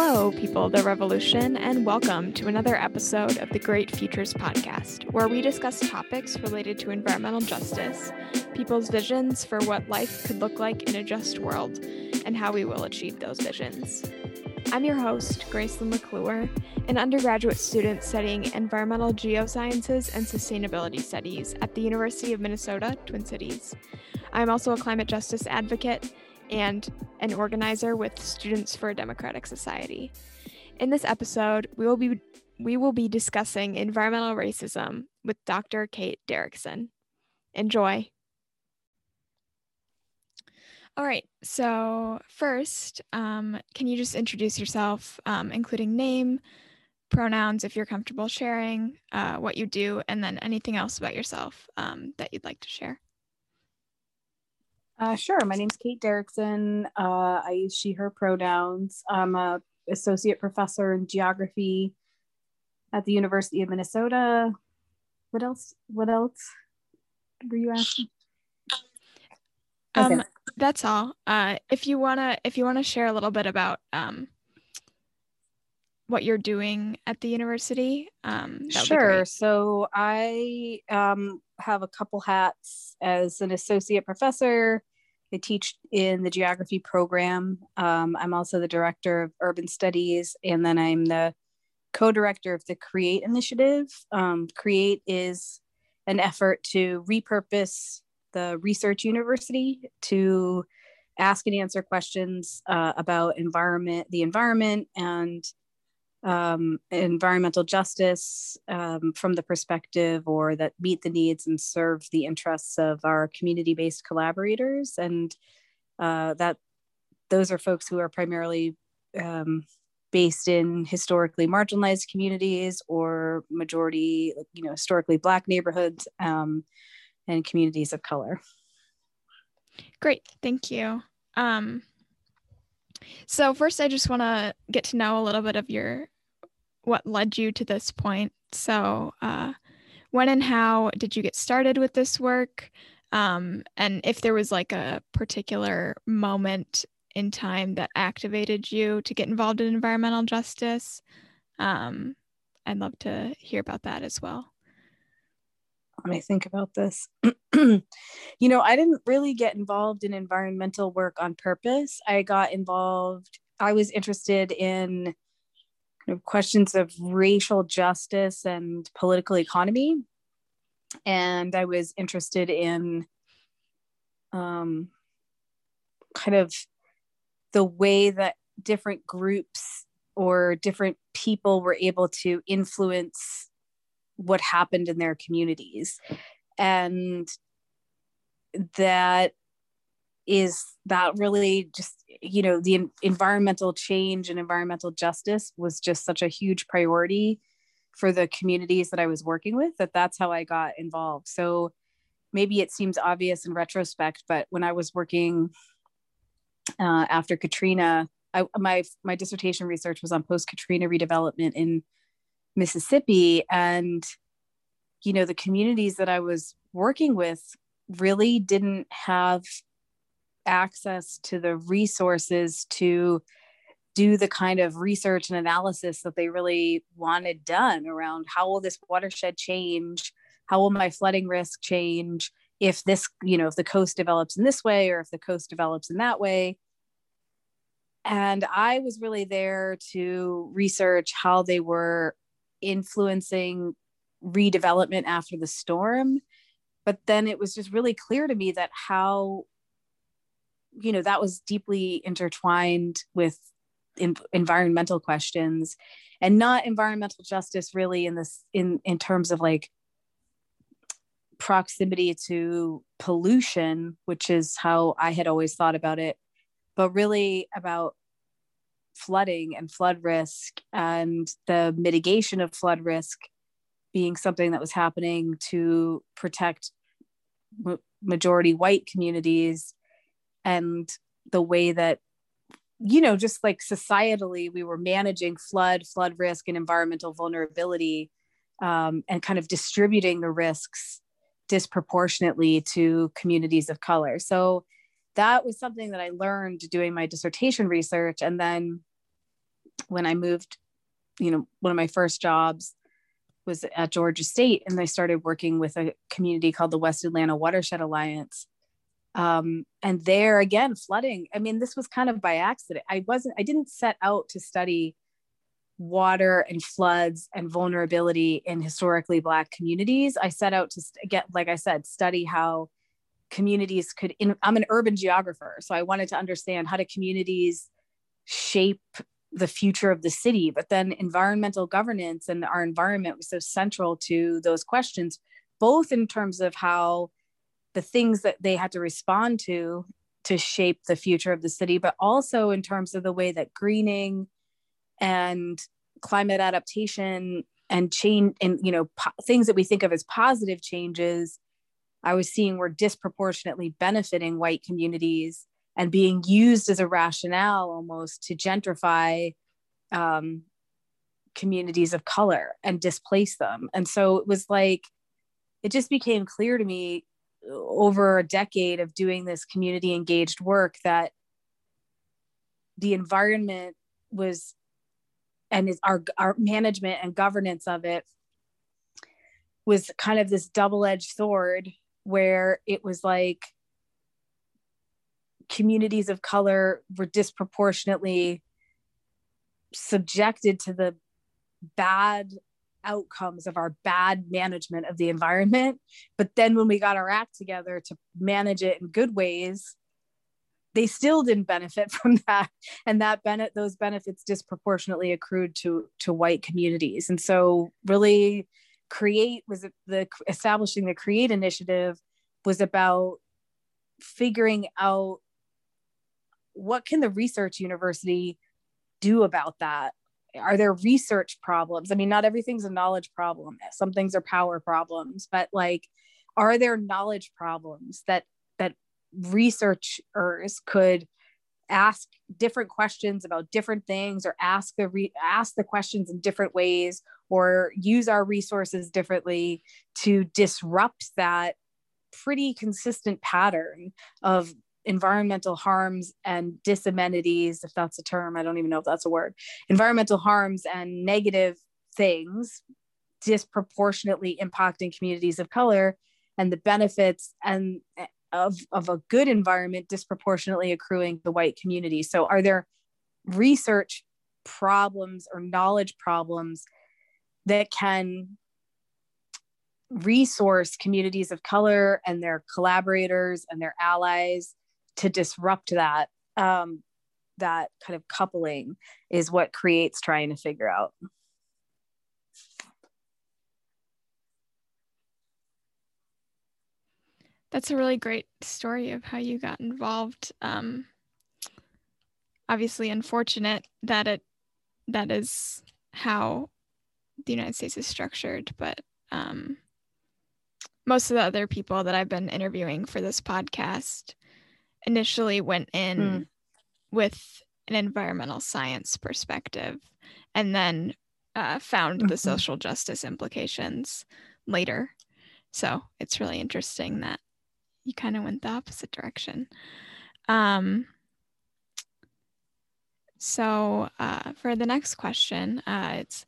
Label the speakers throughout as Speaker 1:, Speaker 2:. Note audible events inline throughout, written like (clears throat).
Speaker 1: Hello, people of the revolution, and welcome to another episode of the Great Futures Podcast, where we discuss topics related to environmental justice, people's visions for what life could look like in a just world, and how we will achieve those visions. I'm your host, Gracelyn McClure, an undergraduate student studying environmental geosciences and sustainability studies at the University of Minnesota, Twin Cities. I'm also a climate justice advocate and an organizer with Students for a Democratic Society. In this episode, we will be we will be discussing environmental racism with Dr. Kate Derickson. Enjoy. All right. So first, um, can you just introduce yourself, um, including name, pronouns, if you're comfortable sharing, uh, what you do, and then anything else about yourself um, that you'd like to share?
Speaker 2: Uh, sure. My name's Kate Derickson. Uh, I use she, her pronouns. I'm a associate professor in geography at the University of Minnesota. What else? What else were you asking?
Speaker 1: Um, okay. that's all. Uh, if you wanna, if you wanna share a little bit about um, what you're doing at the university, um,
Speaker 2: sure. So I um, have a couple hats as an associate professor. I teach in the geography program. Um, I'm also the director of urban studies, and then I'm the co director of the CREATE initiative. Um, CREATE is an effort to repurpose the research university to ask and answer questions uh, about environment, the environment, and um, environmental justice um, from the perspective or that meet the needs and serve the interests of our community-based collaborators. And uh, that those are folks who are primarily um, based in historically marginalized communities or majority you know historically black neighborhoods um, and communities of color.
Speaker 1: Great. Thank you. Um, so first, I just want to get to know a little bit of your what led you to this point. So, uh, when and how did you get started with this work? Um, and if there was like a particular moment in time that activated you to get involved in environmental justice, um, I'd love to hear about that as well.
Speaker 2: Let me think about this. (clears throat) you know, I didn't really get involved in environmental work on purpose. I got involved, I was interested in questions of racial justice and political economy. And I was interested in um, kind of the way that different groups or different people were able to influence what happened in their communities and that is that really just you know the environmental change and environmental justice was just such a huge priority for the communities that i was working with that that's how i got involved. So maybe it seems obvious in retrospect but when i was working uh, after katrina I, my my dissertation research was on post katrina redevelopment in mississippi. And you know the communities that i was working with really didn't have access to the resources to do the kind of research and analysis that they really wanted done around how will this watershed change? How will my flooding risk change if this you know if the coast develops in this way or if the coast develops in that way? And i was really there to research how they were influencing redevelopment after the storm. But then it was just really clear to me that how you know that was deeply intertwined with in, environmental questions and not environmental justice really in this in in terms of like proximity to pollution which is how i had always thought about it but really about flooding and flood risk and the mitigation of flood risk being something that was happening to protect majority white communities and the way that you know just like societally we were managing flood flood risk and environmental vulnerability um, and kind of distributing the risks disproportionately to communities of color so that was something that i learned doing my dissertation research and then when I moved, you know, one of my first jobs was at Georgia State, and I started working with a community called the West Atlanta Watershed Alliance. Um, and there again, flooding. I mean, this was kind of by accident. I wasn't, I didn't set out to study water and floods and vulnerability in historically Black communities. I set out to get, like I said, study how communities could. In, I'm an urban geographer, so I wanted to understand how do communities shape the future of the city. But then environmental governance and our environment was so central to those questions, both in terms of how the things that they had to respond to to shape the future of the city, but also in terms of the way that greening and climate adaptation and change and you know po- things that we think of as positive changes i was seeing were disproportionately benefiting white communities and being used as a rationale almost to gentrify um, communities of color and displace them. And so it was like it just became clear to me over a decade of doing this community engaged work that the environment was and is our our management and governance of it was kind of this double-edged sword where it was like communities of color were disproportionately subjected to the bad outcomes of our bad management of the environment. But then when we got our act together to manage it in good ways they still didn't benefit (laughs) from that. And that benefit those benefits disproportionately accrued to to white communities. And so really create was the establishing the create initiative was about figuring out what can the research university do about that are there research problems? I mean not everything's a knowledge problem. Some things are power problems but like are there knowledge problems that that researchers could ask different questions about different things or ask the re- ask the questions in different ways or use our resources differently to disrupt that pretty consistent pattern of environmental harms and disamenities if that's a term i don't even know if that's a word environmental harms and negative things disproportionately impacting communities of color and the benefits and eh, of, of a good environment disproportionately accruing the white community. So, are there research problems or knowledge problems that can resource communities of color and their collaborators and their allies to disrupt that? Um, that kind of coupling is what creates trying to figure out.
Speaker 1: That's a really great story of how you got involved. Um, obviously, unfortunate that it that is how the United States is structured, but um, most of the other people that I've been interviewing for this podcast initially went in mm. with an environmental science perspective and then uh, found mm-hmm. the social justice implications later. So it's really interesting that you kind of went the opposite direction. Um, so uh, for the next question, uh, it's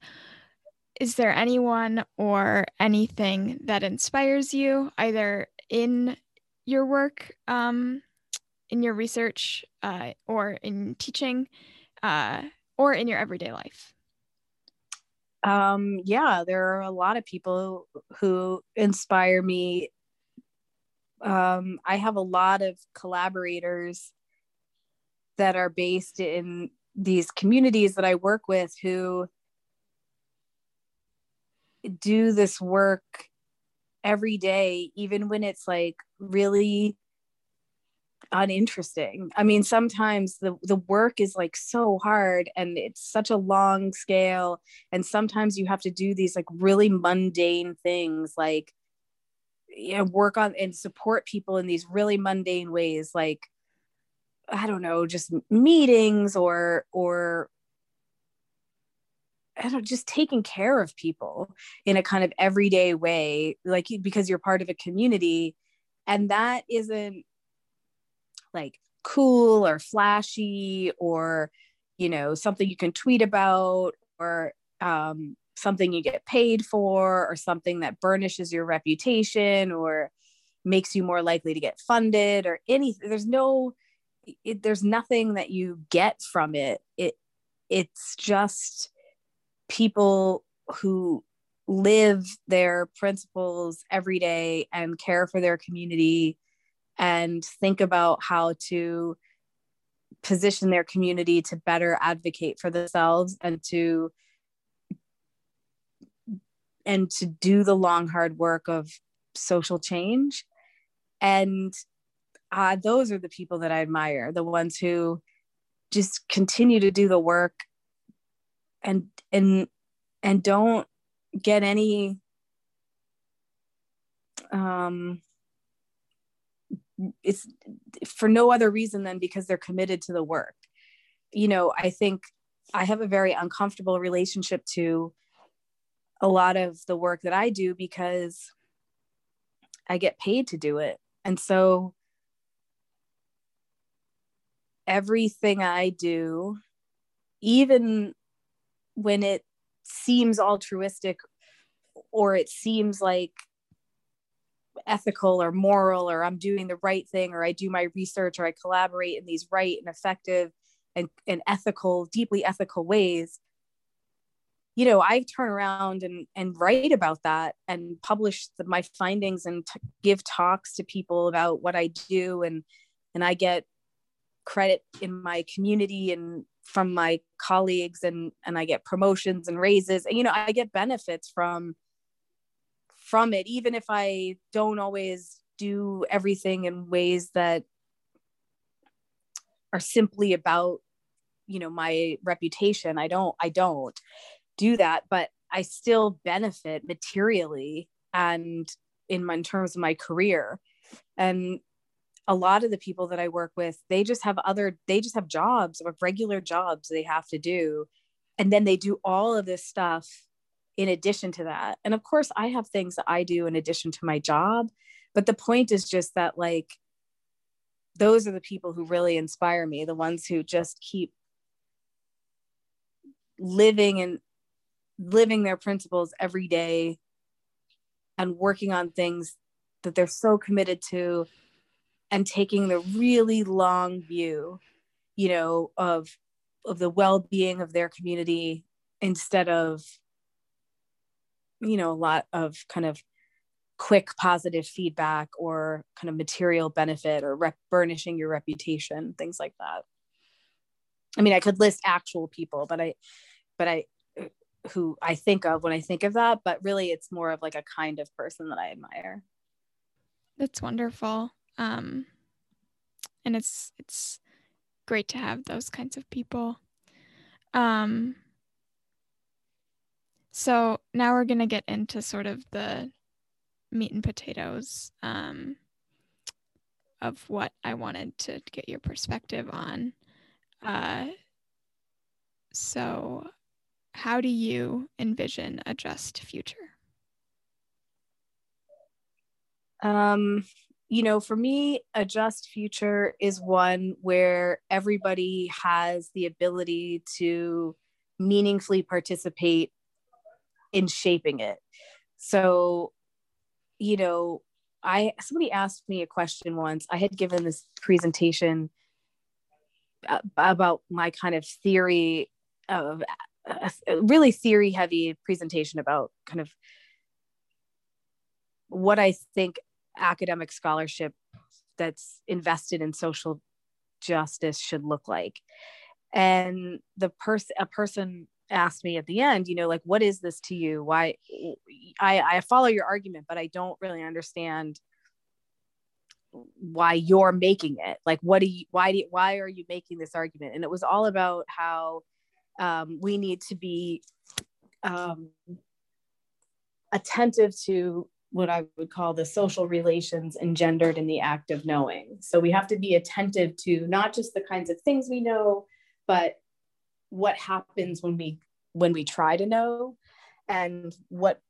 Speaker 1: is there anyone or anything that inspires you either in your work, um, in your research, uh, or in teaching, uh, or in your everyday life?
Speaker 2: Um, yeah, there are a lot of people who inspire me um, I have a lot of collaborators that are based in these communities that I work with who do this work every day, even when it's like really uninteresting. I mean, sometimes the, the work is like so hard and it's such a long scale. And sometimes you have to do these like really mundane things like you know work on and support people in these really mundane ways like i don't know just meetings or or I don't just taking care of people in a kind of everyday way like because you're part of a community and that isn't like cool or flashy or you know something you can tweet about or um, something you get paid for or something that burnishes your reputation or makes you more likely to get funded or anything there's no it, there's nothing that you get from it. It it's just people who live their principles every day and care for their community and think about how to position their community to better advocate for themselves and to and to do the long hard work of social change. And uh, those are the people that i admire the ones who just continue to do the work and and and don't get any um it's for no other reason than because they're committed to the work you know i think i have a very uncomfortable relationship to a lot of the work that I do because I get paid to do it. And so everything I do, even when it seems altruistic or it seems like ethical or moral or I'm doing the right thing or I do my research or I collaborate in these right and effective and, and ethical, deeply ethical ways, you know i turn around and and write about that and publish the, my findings and t- give talks to people about what i do and and i get credit in my community and from my colleagues and and i get promotions and raises and you know i get benefits from from it even if i don't always do everything in ways that are simply about you know my reputation. I don't i don't do that but i still benefit materially and in, my, in terms of my career. And a lot of the people that i work with they just have other they just have jobs or regular jobs they have to do. And then they do all of this stuff in addition to that. And of course i have things that i do in addition to my job but the point is just that like those are the people who really inspire me the ones who just keep living and living their principles every day and working on things that they're so committed to and taking the really long view you know of of the well-being of their community instead of you know a lot of kind of quick positive feedback or kind of material benefit or rep- burnishing your reputation things like that i mean i could list actual people but i but i who I think of when I think of that, but really it's more of like a kind of person that I admire.
Speaker 1: That's wonderful. Um and it's it's great to have those kinds of people. Um so now we're going to get into sort of the meat and potatoes um of what I wanted to get your perspective on. Uh so how do you envision a just future?
Speaker 2: Um, you know, for me, a just future is one where everybody has the ability to meaningfully participate in shaping it. So, you know, I somebody asked me a question once. I had given this presentation about my kind of theory of really theory heavy presentation about kind of what I think academic scholarship that's invested in social justice should look like. And the person, a person asked me at the end, you know, like, what is this to you? Why I, I follow your argument, but I don't really understand why you're making it. Like, what do you, why do you, why are you making this argument? And it was all about how um, we need to be um, attentive to what I would call the social relations engendered in the act of knowing. So we have to be attentive to not just the kinds of things we know, but what happens when we when we try to know and what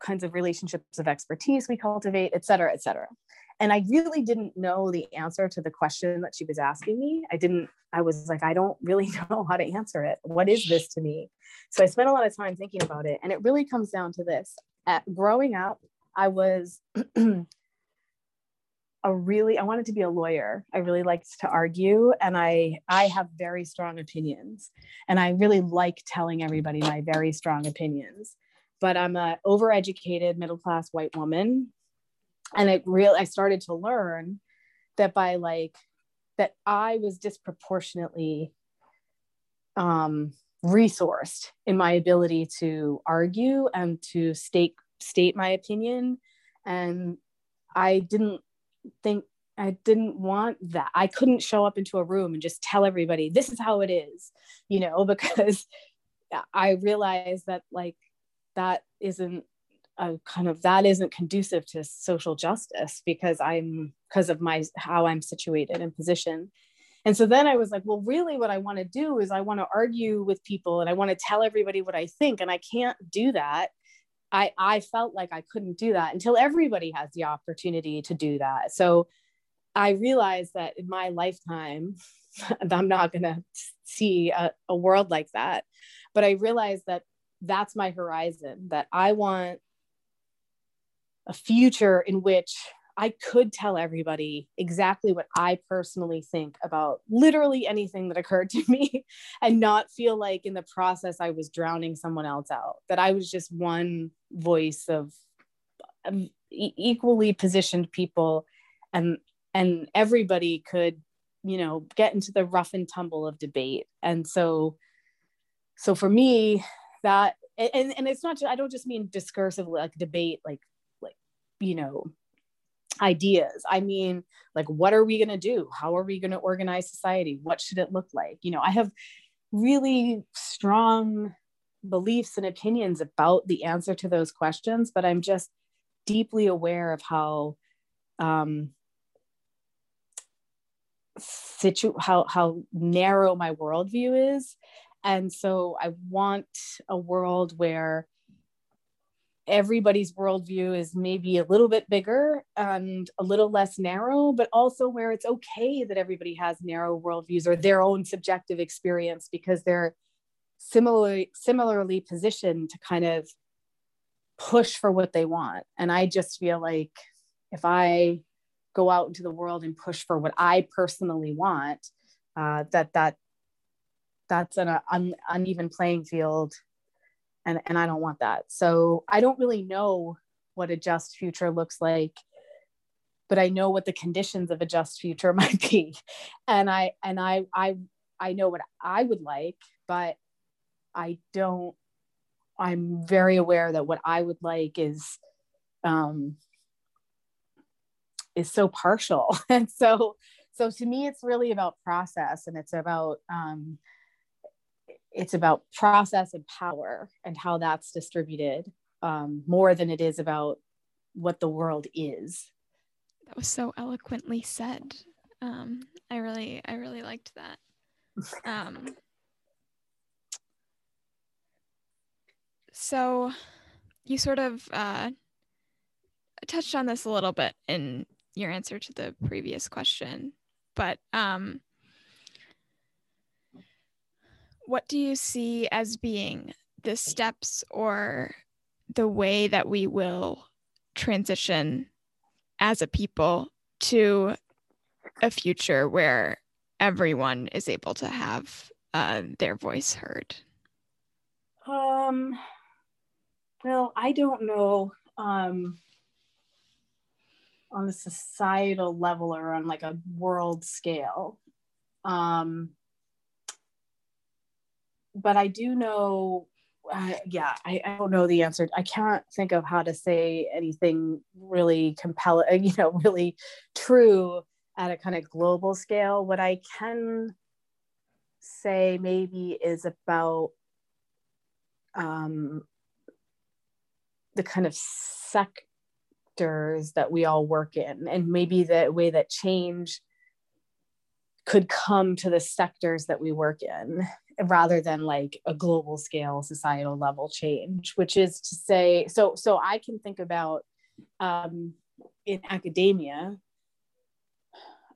Speaker 2: kinds of relationships of expertise we cultivate, et cetera, et cetera. And I really didn't know the answer to the question that she was asking me. I didn't, I was like, I don't really (laughs) know how to answer it. What is this to me? So I spent a lot of time thinking about it. And it really comes down to this. At growing up, I was (clears throat) a really I wanted to be a lawyer. I really liked to argue and I I have very strong opinions and I really like telling everybody my very strong opinions. But I'm a overeducated middle class white woman and it real I started to learn that by like that I was disproportionately um resourced in my ability to argue and to state state my opinion and I didn't think I didn't want that. I couldn't show up into a room and just tell everybody this is how it is, you know, (laughs) because I realized that like that isn't a kind of that isn't conducive to social justice because I'm because of my how I'm situated and position. And so then I was like, well, really, what I want to do is I want to argue with people and I want to tell everybody what I think. And I can't do that I, I felt like I couldn't do that until everybody has the opportunity to do that. So I realized that in my lifetime, (laughs) I'm not going to see a, a world like that. But I realized that that's my horizon, that I want a future in which I could tell everybody exactly what I personally think about literally anything that occurred to (laughs) me and not feel like in the process I was drowning someone else out, that I was just one voice of, um, equally positioned people and and everybody could you know get into the rough and tumble of debate. And so so for me that and, and it's not just, i don't just mean discursive like debate like like you know ideas. I mean, like, what are we going to do? How are we going to organize society? What should it look like? You know, I have really strong beliefs and opinions about the answer to those questions, but I'm just deeply aware of how um, situ how how narrow my worldview is, and so I want a world where everybody's worldview is maybe a little bit bigger and a little less narrow, but also where it's okay that everybody has narrow worldviews or their own subjective experience because they're similarly similarly positioned to kind of push for what they want. And I just feel like if I go out into the world and push for what I personally want, uh, that that that's an un, uneven playing field and and I don't want that. So I don't really know what a just future looks like, but I know what the conditions of a just future (laughs) might be, and I and I I I know what I would like, but I don't. I'm very aware that what I would like is um, is so partial, (laughs) and so so to me, it's really about process, and it's about um, it's about process and power and how that's distributed um, more than it is about what the world is.
Speaker 1: That was so eloquently said. Um, i really i really liked that. Um, so you sort of uh, touched on this a little bit in your answer to the previous question but um, what do you see as being the steps or the way that we will transition as a people to a future where everyone is able to have uh, their voice heard?
Speaker 2: Um, well, I don't know um, on a societal level or on like a world scale. Um, but I do know, uh, yeah, I, I don't know the answer. I can't think of how to say anything really compelling, (laughs) you know, really true at a kind of global scale. What I can say maybe is about um, the kind of sectors that we all work in, and maybe the way that change could come to the sectors that we work in rather than like a global scale societal level change which is to say so so i can think about um, in academia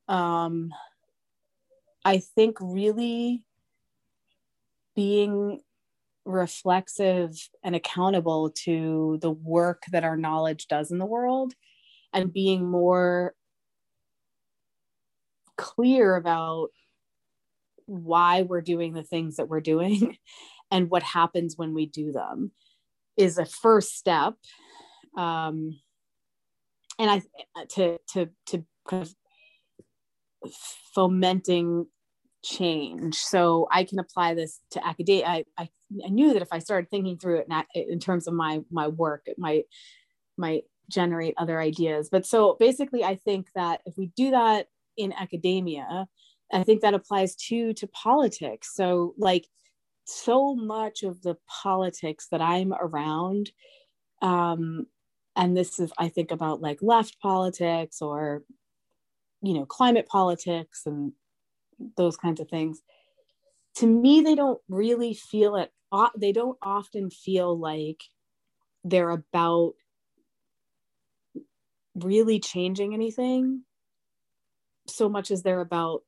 Speaker 2: um, i think really being reflexive and accountable to the work that our knowledge does in the world and being more clear about why we're doing the things that we're doing (laughs) and what happens when we do them is a first step. Um, and i to to to kind of fomenting change. So i can apply this to academia I, I, I knew that if i started thinking through it in terms of my my work it might might generate other ideas. But so basically i think that if we do that in academia I think that applies too to politics. So, like, so much of the politics that I'm around, um, and this is, I think about like left politics or, you know, climate politics and those kinds of things. To me, they don't really feel it. They don't often feel like they're about really changing anything so much as they're about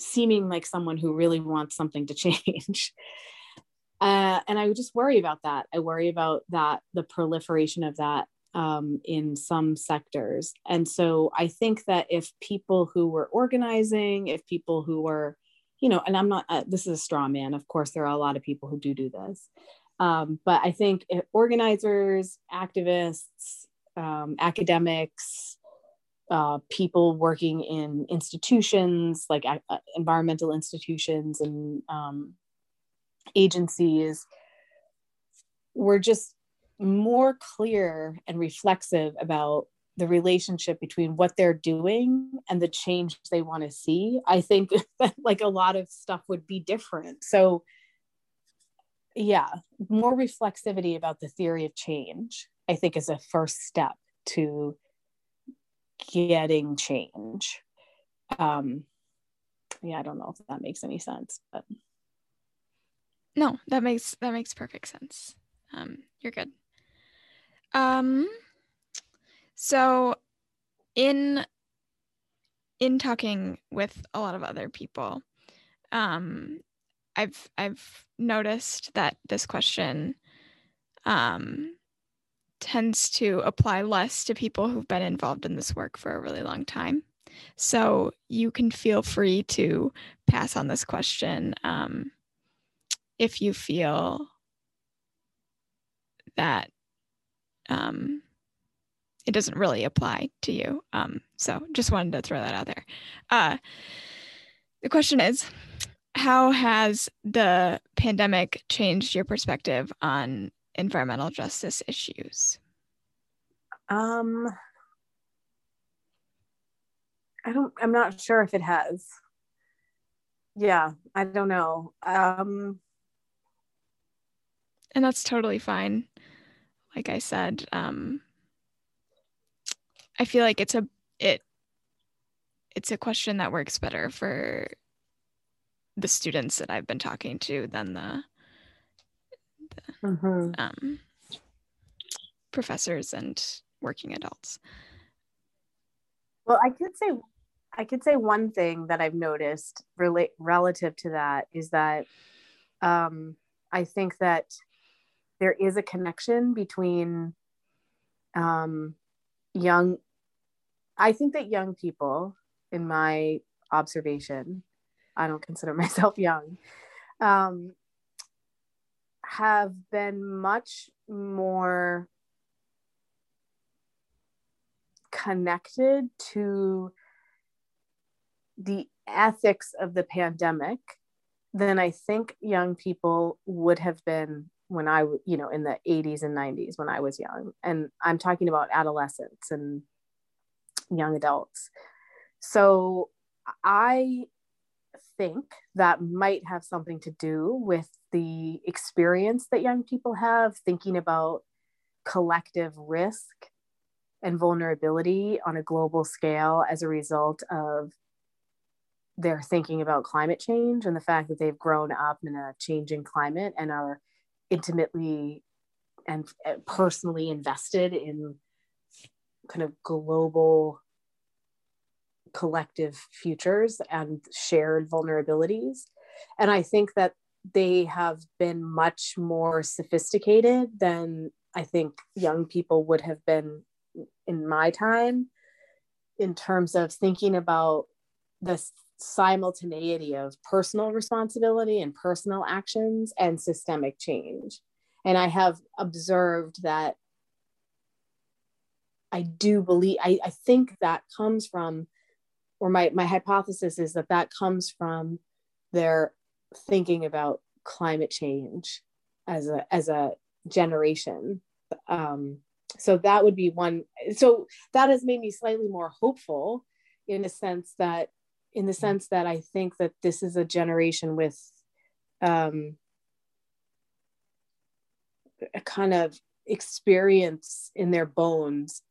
Speaker 2: seeming like someone who really wants something to (laughs) change. Uh, and I just worry about that. I worry about that, the proliferation of that um, in some sectors. And so I think that if people who were organizing, if people who were, you know, and I'm not, uh, this is a straw man. Of course, there are a lot of people who do do this. Um, but I think organizers, activists, um, academics, uh, people working in institutions like uh, environmental institutions and um, agencies were just more clear and reflexive about the relationship between what they're doing and the change they want to see. I think (laughs) that like a lot of stuff would be different. So yeah more reflexivity about the theory of change i think is a first step to getting change. Um, yeah, I don't know if that makes any sense, but
Speaker 1: no, that makes that makes perfect sense. Um, you're good. Um, so in in talking with a lot of other people, um, I've I've noticed that this question um tends to apply less to people who've been involved in this work for a really long time. So you can feel free to pass on this question um, if you feel that um, it doesn't really apply to you. Um, so just wanted to throw that out there. Uh, the question is How has the pandemic changed your perspective on environmental justice issues?
Speaker 2: Um, I don't, I'm not sure if it has. Yeah, I don't know. Um,
Speaker 1: and that's totally fine. Like I said, um, I feel like it's a, it, it's a question that works better for the students that I've been talking to than the mm-hmm. um, professors and working adults.
Speaker 2: Well, I could say I could say one thing that I've noticed relate relative to that is that um, I think that there is a connection between um, young. I think that young people, in my observation, I don't consider (laughs) myself young, um, have been much more connected to the ethics of the pandemic than I think young people would have been when I, you know, in the 80s and 90s when I was young. And I'm talking about adolescents and young adults. So I think that might have something to do with the experience that young people have thinking about collective risk and vulnerability on a global scale as a result of they're thinking about climate change and the fact that they've grown up in a changing climate and are intimately and personally invested in kind of global collective futures and shared vulnerabilities. And I think that they have been much more sophisticated than I think young people would have been in my time in terms of thinking about the simultaneity of personal responsibility and personal actions and systemic change. And I have observed that I do believe, I, I think that comes from, or my, my hypothesis is that that comes from their thinking about climate change as a, as a generation. Um, so that would be one. So that has made me slightly more hopeful in a sense that, in the sense that I think that this is a generation with um, a kind of experience in their bones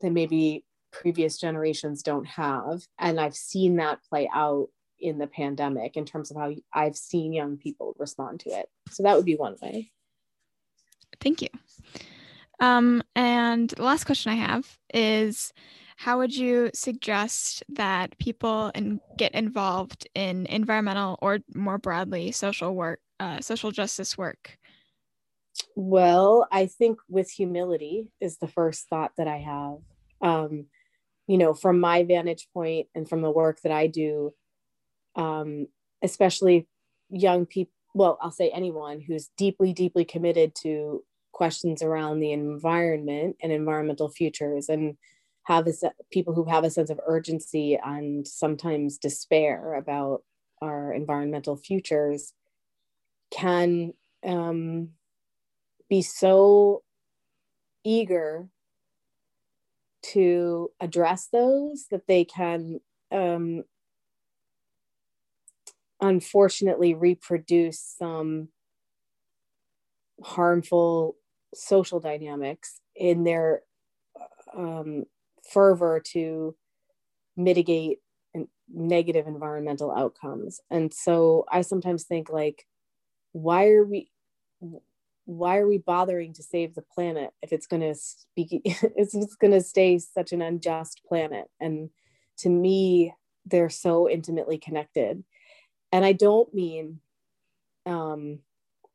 Speaker 2: that maybe previous generations don't have. And I've seen that play out in the pandemic in terms of how I've seen young people respond to it. So that would be one way.
Speaker 1: Thank you. Um, and the last question I have is how would you suggest that people in, get involved in environmental or more broadly social work, uh, social justice work?
Speaker 2: Well, I think with humility is the first thought that I have. Um, you know, from my vantage point and from the work that I do, um, especially young people, well, I'll say anyone who's deeply, deeply committed to questions around the environment and environmental futures and have a, people who have a sense of urgency and sometimes despair about our environmental futures can um, be so eager to address those that they can um, unfortunately reproduce some harmful social dynamics in their um, fervor to mitigate negative environmental outcomes. And so i sometimes think like why are we why are we bothering to save the planet if it's going (laughs) to it's, it's going to stay such an unjust planet? And to me they're so intimately connected. And i don't mean um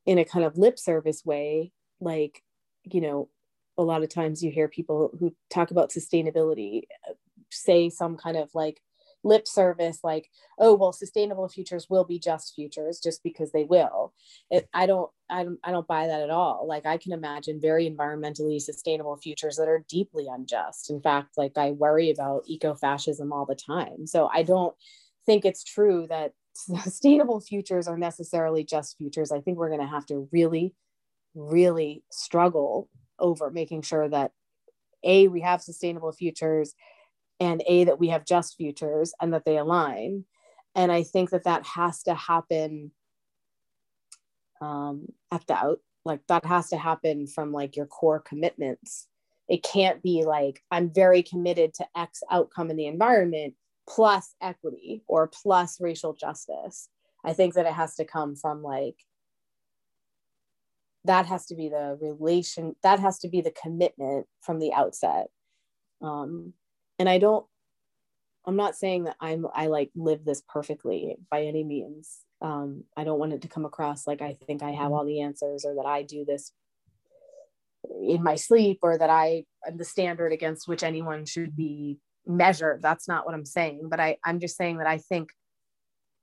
Speaker 2: in a kind of lip service way like you know a lot of times you hear people who talk about sustainability uh, say some kind of like lip service like oh well sustainable futures will be just futures just because they will. It, i don't I don't i don't buy that at all. Like i can imagine very environmentally sustainable futures that are deeply unjust. In fact like i worry about eco-fascism all the time. So i don't think it's true that (laughs) sustainable futures are necessarily just futures. I think we're going to have to really really struggle over making sure that a we have sustainable futures and a that we have just futures and that they align. And i think that that has to happen um, at the out like that has to happen from like your core commitments. It can't be like i'm very committed to x outcome in the environment plus equity or plus racial justice. I think that it has to come from like that has to be the relation that has to be the commitment from the outset. Um, and i don't i'm not saying that i'm i like live this perfectly by any means. Um, i don't want it to come across like i think i have all the answers or that i do this in my sleep or that i am the standard against which anyone should be measured. That's not what i'm saying but i i'm just saying that i think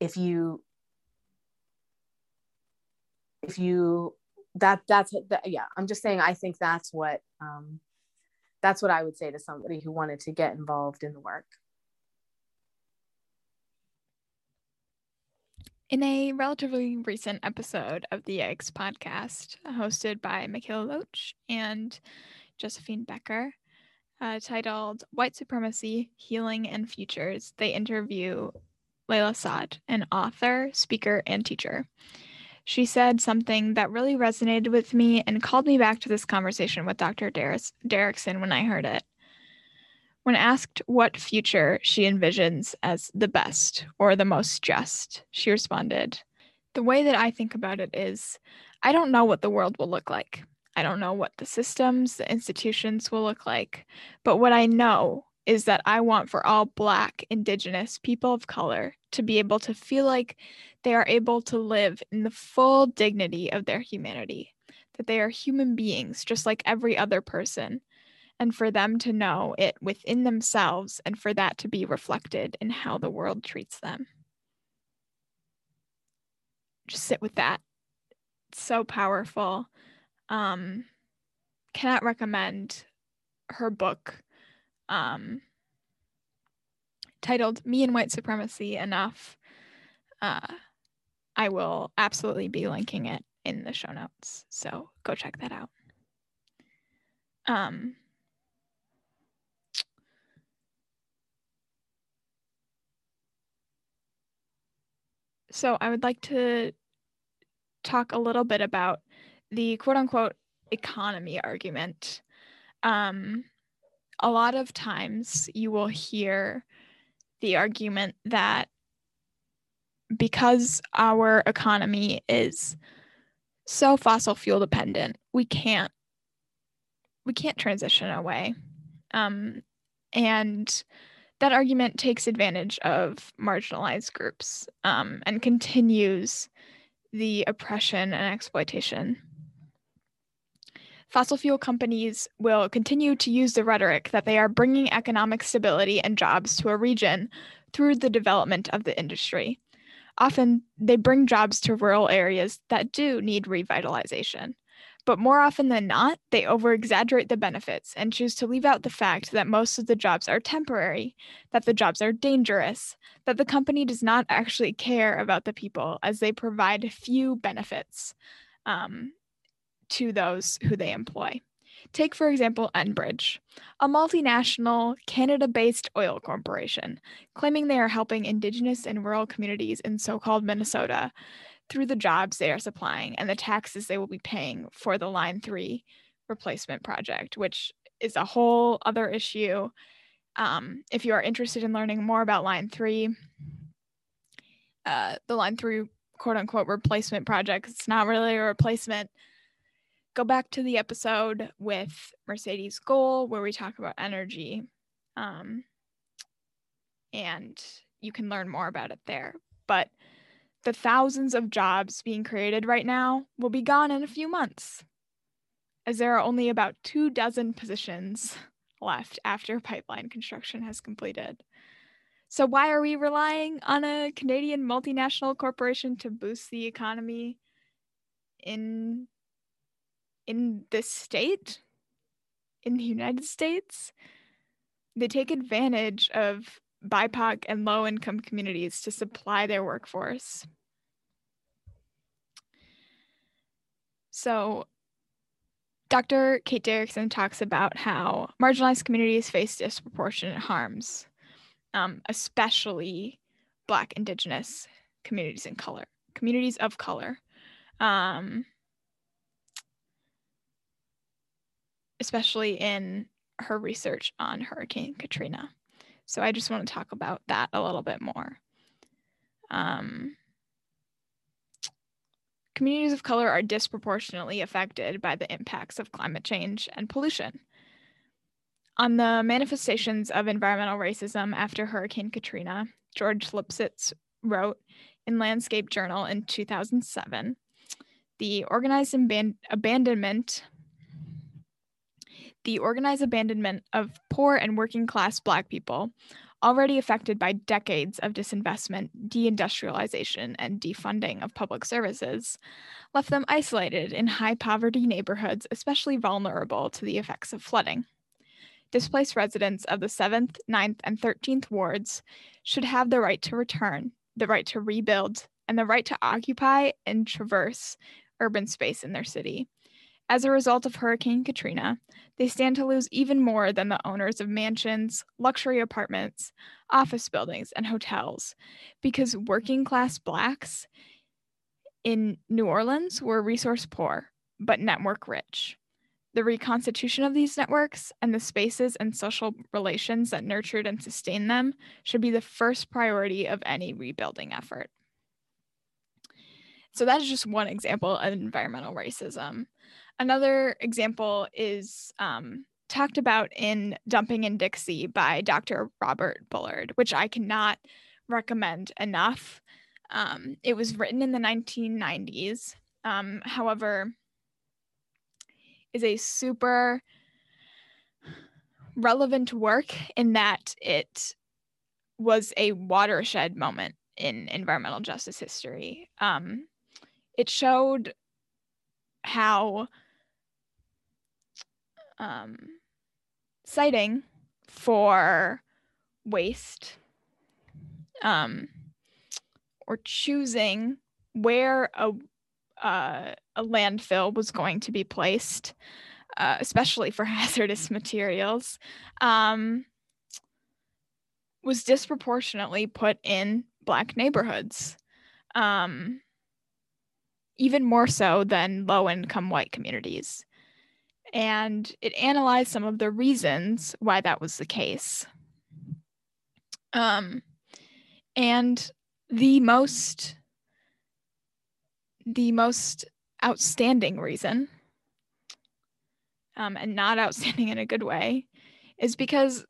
Speaker 2: if you if you that that's that, yeah i'm just saying i think that's what um, that's what i would say to somebody who wanted to get involved in the work.
Speaker 1: In a relatively recent episode of the Yikes podcast hosted by Mikaela Loach and josephine becker uh, titled white supremacy healing and futures they interview layla saad an author speaker and teacher she said something that really resonated with me and called me back to this conversation with Dr. Derickson when I heard it. When asked what future she envisions as the best or the most just, she responded, The way that I think about it is I don't know what the world will look like. I don't know what the systems, the institutions will look like. But what I know is that I want for all Black, Indigenous, people of color to be able to feel like they are able to live in the full dignity of their humanity, that they are human beings just like every other person, and for them to know it within themselves and for that to be reflected in how the world treats them. Just sit with that. It's so powerful. Um, cannot recommend her book um, titled Me and White Supremacy enough. Uh, I will absolutely be linking it in the show notes. So go check that out. Um, So I would like to talk a little bit about the quote unquote economy argument. Um, a lot of times you will hear the argument that because our economy is so fossil fuel dependent, we can't we can't transition away. Um, and that argument takes advantage of marginalized groups um, and continues the oppression and exploitation. Fossil fuel companies will continue to use the rhetoric that they are bringing economic stability and jobs to a region through the development of the industry. Often, they bring jobs to rural areas that do need revitalization. But more often than not, they over exaggerate the benefits and choose to leave out the fact that most of the jobs are temporary, that the jobs are dangerous, that the company does not actually care about the people as they provide few benefits um, to those who they employ. Take, for example, Enbridge, a multinational Canada based oil corporation, claiming they are helping Indigenous and rural communities in so called Minnesota through the jobs they are supplying and the taxes they will be paying for the Line 3 replacement project, which is a whole other issue. Um, if you are interested in learning more about Line 3, uh, the Line 3 quote unquote replacement project, it's not really a replacement. Go back to the episode with Mercedes Goal where we talk about energy. Um, and you can learn more about it there. But the thousands of jobs being created right now will be gone in a few months, as there are only about two dozen positions (laughs) left after pipeline construction has completed. So, why are we relying on a Canadian multinational corporation to boost the economy in, in this state? In the United States? They take advantage of BIPOC and low income communities to supply their workforce. So, Dr. Kate Derickson talks about how marginalized communities face disproportionate harms, um, especially Black, Indigenous communities in color, communities of color. Um, especially in her research on Hurricane Katrina. So I just want to talk about that a little bit more. Um, communities of color are disproportionately affected by the impacts of climate change and pollution. On the manifestations of environmental racism after Hurricane Katrina, George Lipsitz wrote in Landscape Journal in 2007 the organized aban- abandonment the organized abandonment of poor and working class Black people, already affected by decades of disinvestment, deindustrialization, and defunding of public services, left them isolated in high poverty neighborhoods, especially vulnerable to the effects of flooding. Displaced residents of the 7th, 9th, and 13th wards should have the right to return, the right to rebuild, and the right to occupy and traverse urban space in their city as a result of Hurricane Katrina, they stand to lose even more than the owners of mansions, luxury apartments, office buildings, and hotels, because working class Blacks in New Orleans were resource poor, but network rich. the reconstitution of these networks and the spaces and social relations that nurtured and sustained them should be the first priority of any rebuilding effort. So that is just one example of environmental racism. Another example is um, talked about in Dumping in Dixie by Dr. Robert Bullard, which I cannot recommend enough. Um, it was written in the 1990s. Um, however, is a super relevant work in that it was a watershed moment in environmental justice history. Um, it showed how um, siting for waste um, or choosing where a uh, a landfill was going to be placed, uh, especially for (laughs) hazardous materials, um, was disproportionately put in Black neighborhoods, um, even more so than low income white communities. And it analyzed some of the reasons why that was the case. Um, and the most the most outstanding reason, um, and not (laughs) outstanding in a good way, is because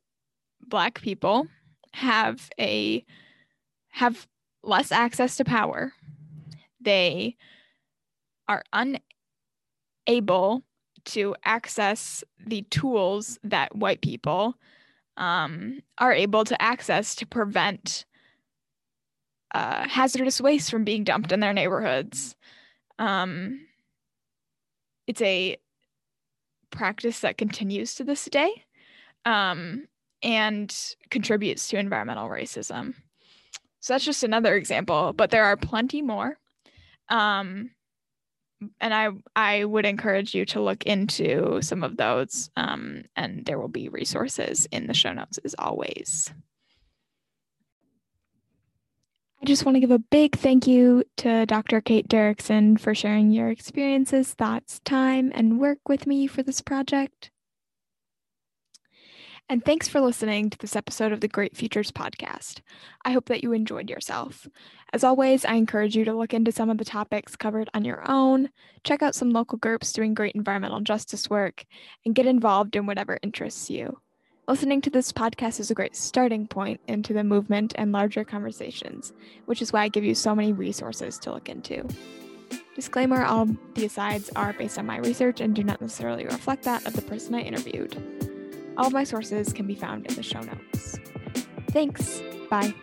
Speaker 1: Black people have a have less access to power. They are unable to access the tools that white people um, are able to access to prevent uh, hazardous waste from being dumped in their neighborhoods. Um, it's a practice that continues to this day um, and contributes to environmental racism. So that's just another example, but there are plenty more. Um, and I I would encourage you to look into some of those, um, and there will be resources in the show notes as always. I just want to give a big thank you to Dr. Kate Derickson for sharing your experiences, thoughts, time, and work with me for this project. And thanks for listening to this episode of the Great Futures Podcast. I hope that you enjoyed yourself. As always, I encourage you to look into some of the topics covered on your own, check out some local groups doing great environmental justice work, and get involved in whatever interests you. Listening to this podcast is a great starting point into the movement and larger conversations, which is why I give you so many resources to look into. Disclaimer all the asides are based on my research and do not necessarily reflect that of the person I interviewed. All of my sources can be found in the show notes. Thanks. Bye.